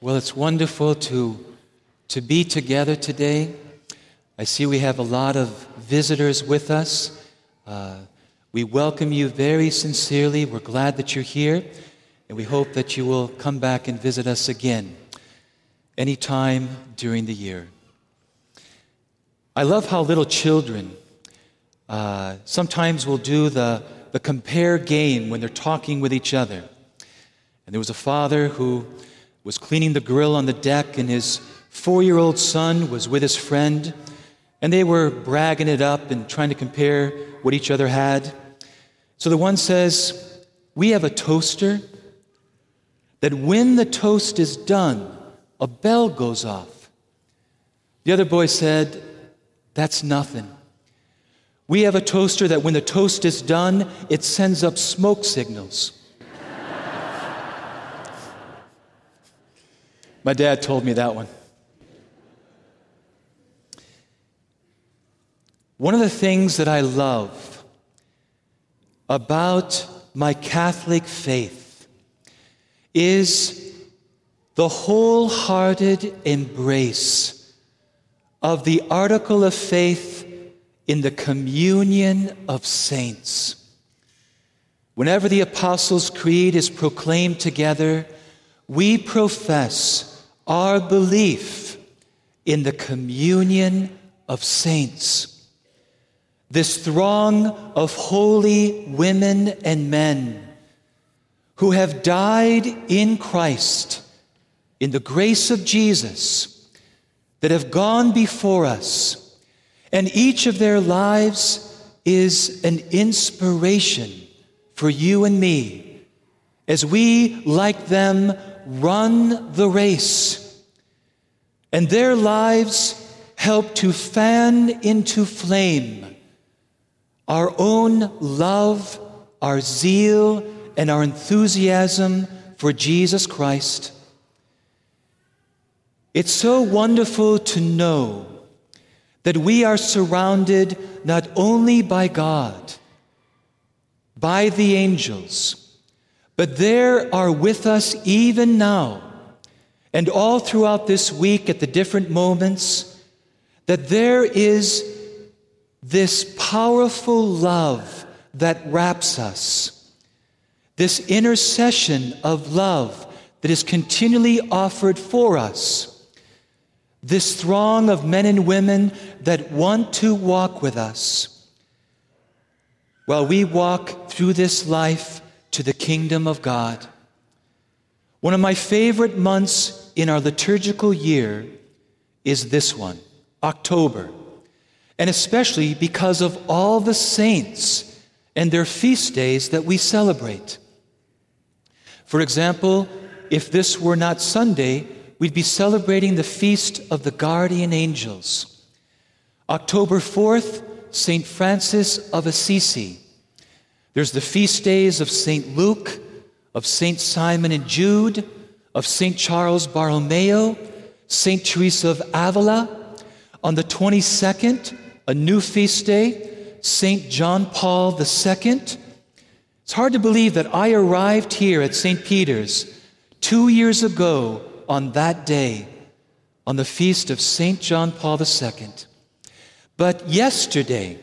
Well, it's wonderful to, to be together today. I see we have a lot of visitors with us. Uh, we welcome you very sincerely. We're glad that you're here, and we hope that you will come back and visit us again anytime during the year. I love how little children uh, sometimes will do the, the compare game when they're talking with each other. And there was a father who was cleaning the grill on the deck, and his four year old son was with his friend, and they were bragging it up and trying to compare what each other had. So the one says, We have a toaster that when the toast is done, a bell goes off. The other boy said, That's nothing. We have a toaster that when the toast is done, it sends up smoke signals. My dad told me that one. One of the things that I love about my Catholic faith is the wholehearted embrace of the article of faith in the communion of saints. Whenever the Apostles' Creed is proclaimed together, we profess our belief in the communion of saints. This throng of holy women and men who have died in Christ, in the grace of Jesus, that have gone before us, and each of their lives is an inspiration for you and me as we, like them, run the race. And their lives help to fan into flame our own love, our zeal, and our enthusiasm for Jesus Christ. It's so wonderful to know that we are surrounded not only by God, by the angels, but there are with us even now, and all throughout this week at the different moments, that there is this powerful love that wraps us, this intercession of love that is continually offered for us, this throng of men and women that want to walk with us. While we walk through this life to the kingdom of God. One of my favorite months in our liturgical year is this one, October, and especially because of all the saints and their feast days that we celebrate. For example, if this were not Sunday, we'd be celebrating the feast of the guardian angels. October 4th, St. Francis of Assisi. There's the feast days of St. Luke, of St. Simon and Jude, of St. Charles Borromeo, St. Teresa of Avila. On the 22nd, a new feast day, St. John Paul II. It's hard to believe that I arrived here at St. Peter's two years ago on that day, on the feast of St. John Paul II. But yesterday,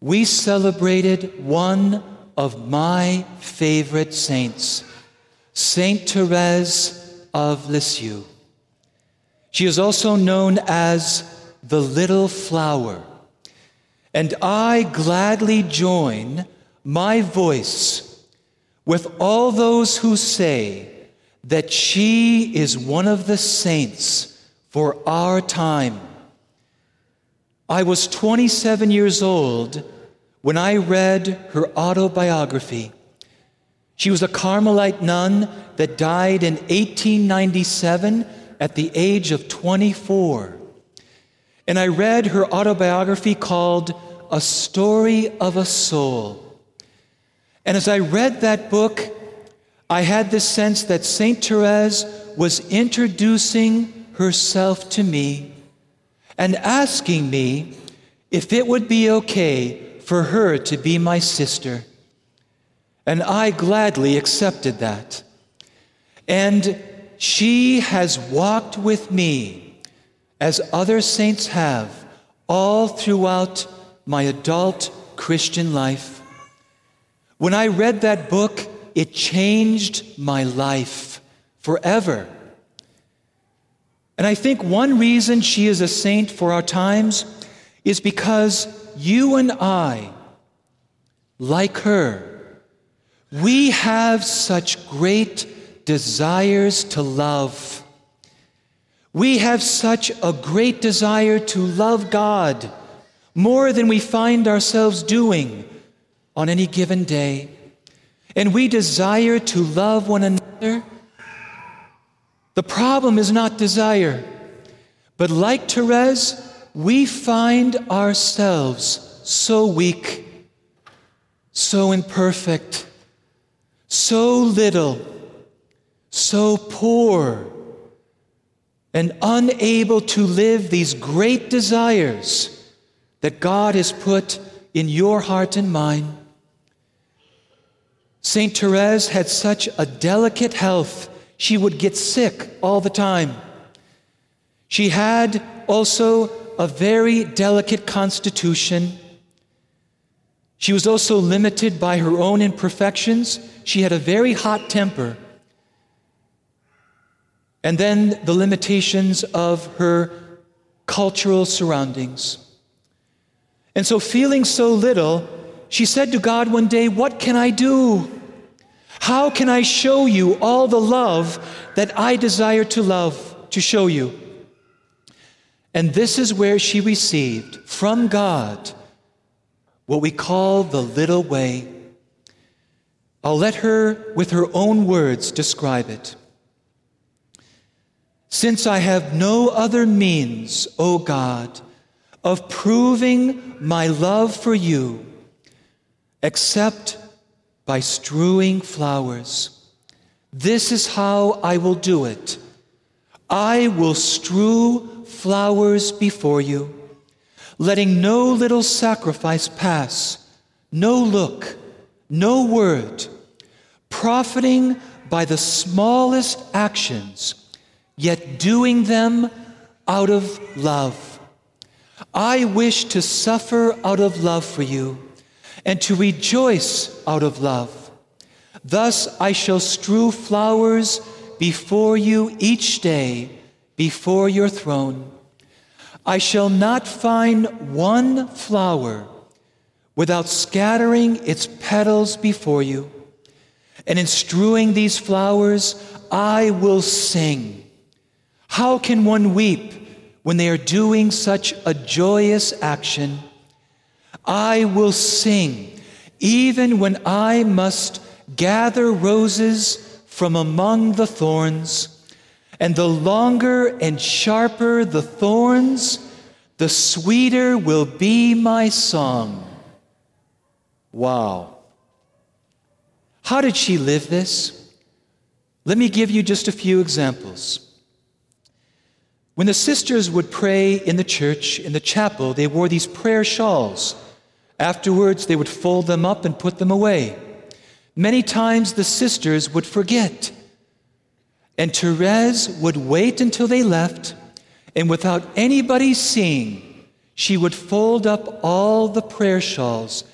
we celebrated one of my favorite saints, Saint Therese of Lisieux. She is also known as the little flower. And I gladly join my voice with all those who say that she is one of the saints for our time. I was 27 years old when I read her autobiography. She was a Carmelite nun that died in 1897 at the age of 24. And I read her autobiography called A Story of a Soul. And as I read that book, I had this sense that St. Therese was introducing herself to me and asking me if it would be okay for her to be my sister. And I gladly accepted that. And she has walked with me as other saints have all throughout my adult Christian life. When I read that book, it changed my life forever. And I think one reason she is a saint for our times is because you and I, like her, we have such great desires to love. We have such a great desire to love God more than we find ourselves doing on any given day. And we desire to love one another. The problem is not desire, but like Therese, we find ourselves so weak, so imperfect, so little, so poor, and unable to live these great desires that God has put in your heart and mine. St. Therese had such a delicate health, she would get sick all the time. She had also a very delicate constitution. She was also limited by her own imperfections. She had a very hot temper. And then the limitations of her cultural surroundings. And so, feeling so little, she said to God one day, What can I do? How can I show you all the love that I desire to love, to show you? And this is where she received from God what we call the little way. I'll let her, with her own words, describe it. Since I have no other means, O God, of proving my love for you except by strewing flowers. This is how I will do it. I will strew flowers before you, letting no little sacrifice pass, no look, no word, profiting by the smallest actions, yet doing them out of love. I wish to suffer out of love for you and to rejoice out of love. Thus I shall strew flowers before you each day before your throne. I shall not find one flower without scattering its petals before you. And in strewing these flowers, I will sing. How can one weep when they are doing such a joyous action. I will sing even when I must gather roses from among the thorns. And the longer and sharper the thorns, the sweeter will be my song. Wow. How did she live this? Let me give you just a few examples. When the sisters would pray in the church, in the chapel, they wore these prayer shawls. Afterwards, they would fold them up and put them away. Many times the sisters would forget. And Therese would wait until they left, and without anybody seeing, she would fold up all the prayer shawls,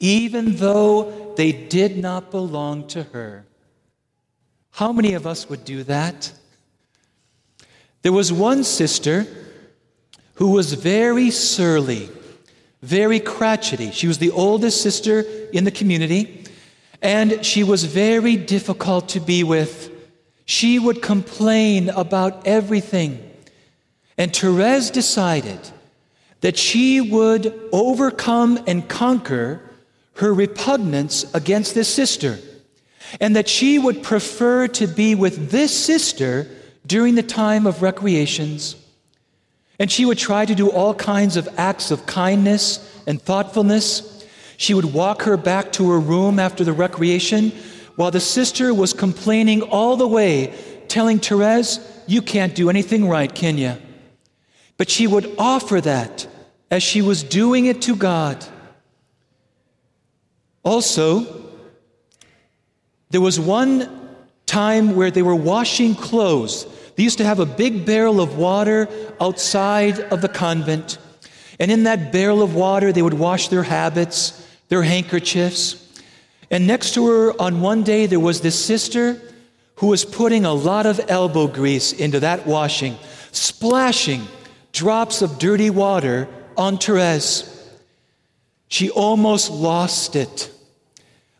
even though they did not belong to her. How many of us would do that? There was one sister who was very surly, very crotchety. She was the oldest sister in the community, and she was very difficult to be with. She would complain about everything. And Therese decided that she would overcome and conquer her repugnance against this sister, and that she would prefer to be with this sister during the time of recreations. And she would try to do all kinds of acts of kindness and thoughtfulness. She would walk her back to her room after the recreation while the sister was complaining all the way, telling Therese, You can't do anything right, can you? But she would offer that as she was doing it to God. Also, there was one time where they were washing clothes. They used to have a big barrel of water outside of the convent. And in that barrel of water, they would wash their habits, their handkerchiefs. And next to her on one day, there was this sister who was putting a lot of elbow grease into that washing, splashing drops of dirty water on Therese. She almost lost it.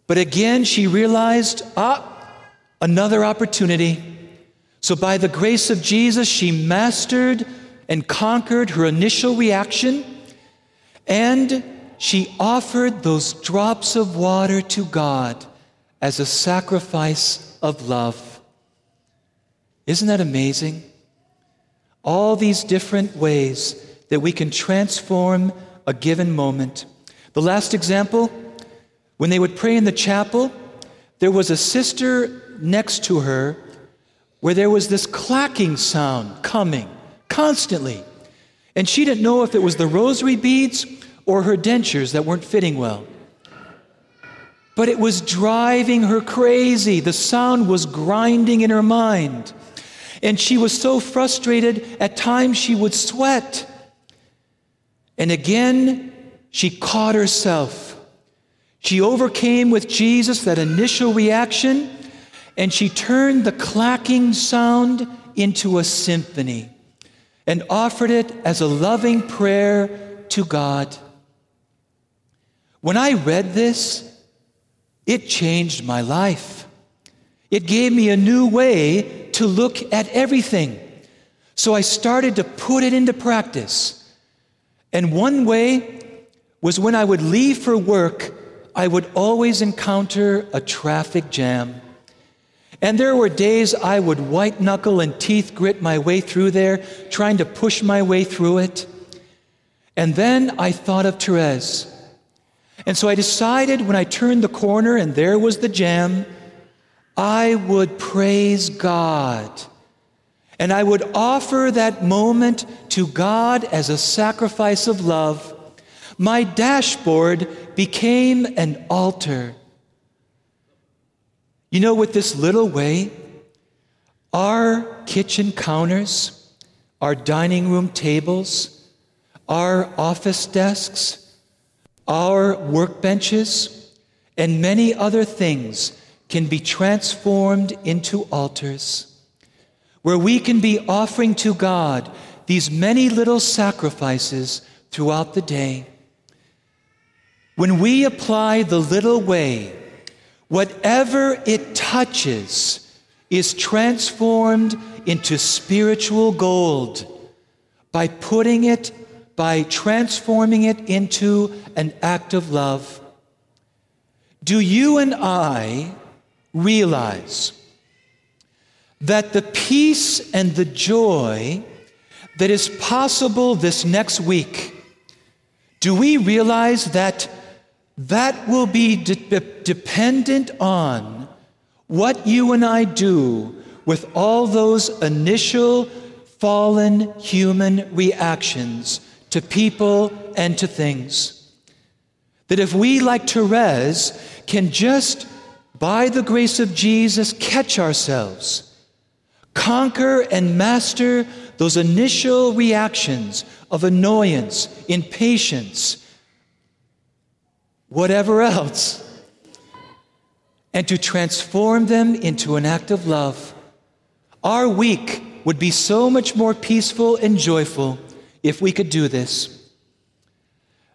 But again, she realized, ah, another opportunity. So, by the grace of Jesus, she mastered and conquered her initial reaction, and she offered those drops of water to God as a sacrifice of love. Isn't that amazing? All these different ways that we can transform a given moment. The last example, when they would pray in the chapel, there was a sister next to her where there was this clacking sound coming constantly. And she didn't know if it was the rosary beads or her dentures that weren't fitting well. But it was driving her crazy. The sound was grinding in her mind. And she was so frustrated, at times she would sweat. And again, she caught herself. She overcame with Jesus that initial reaction, and she turned the clacking sound into a symphony and offered it as a loving prayer to God. When I read this, it changed my life. It gave me a new way to look at everything. So I started to put it into practice. And one way was when I would leave for work, I would always encounter a traffic jam. And there were days I would white knuckle and teeth grit my way through there, trying to push my way through it. And then I thought of Therese. And so I decided when I turned the corner and there was the jam, I would praise God. And I would offer that moment to God as a sacrifice of love. My dashboard became an altar. You know, with this little way, our kitchen counters, our dining room tables, our office desks, our workbenches, and many other things can be transformed into altars where we can be offering to God these many little sacrifices throughout the day. When we apply the little way, whatever it touches is transformed into spiritual gold by putting it, by transforming it into an act of love. Do you and I realize that the peace and the joy that is possible this next week, do we realize that that will be de- dependent on what you and I do with all those initial fallen human reactions to people and to things? That if we, like Therese, can just by the grace of Jesus, catch ourselves, conquer and master those initial reactions of annoyance, impatience, whatever else, and to transform them into an act of love. Our week would be so much more peaceful and joyful if we could do this.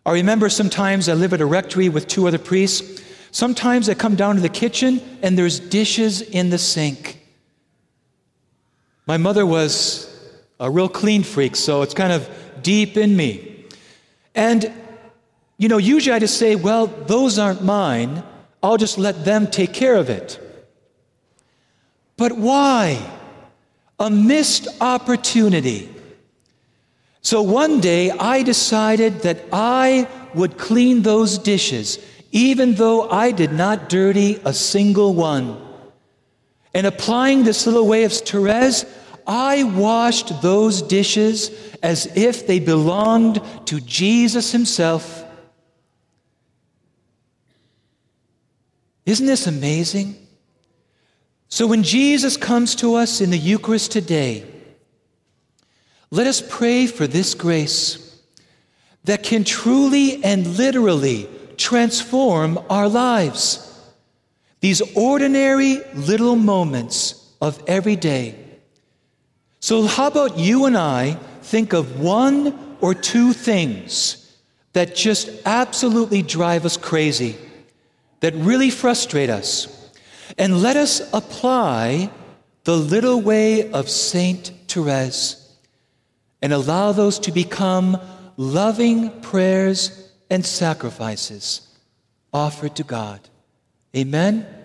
I remember sometimes I live at a rectory with two other priests. Sometimes I come down to the kitchen and there's dishes in the sink. My mother was a real clean freak, so it's kind of deep in me. And, you know, usually I just say, well, those aren't mine. I'll just let them take care of it. But why? A missed opportunity. So one day I decided that I would clean those dishes even though I did not dirty a single one. And applying this little way of Therese, I washed those dishes as if they belonged to Jesus Himself. Isn't this amazing? So when Jesus comes to us in the Eucharist today, let us pray for this grace that can truly and literally transform our lives. These ordinary little moments of every day. So, how about you and I think of one or two things that just absolutely drive us crazy, that really frustrate us? And let us apply the little way of Saint Therese and allow those to become loving prayers and sacrifices offered to God. Amen.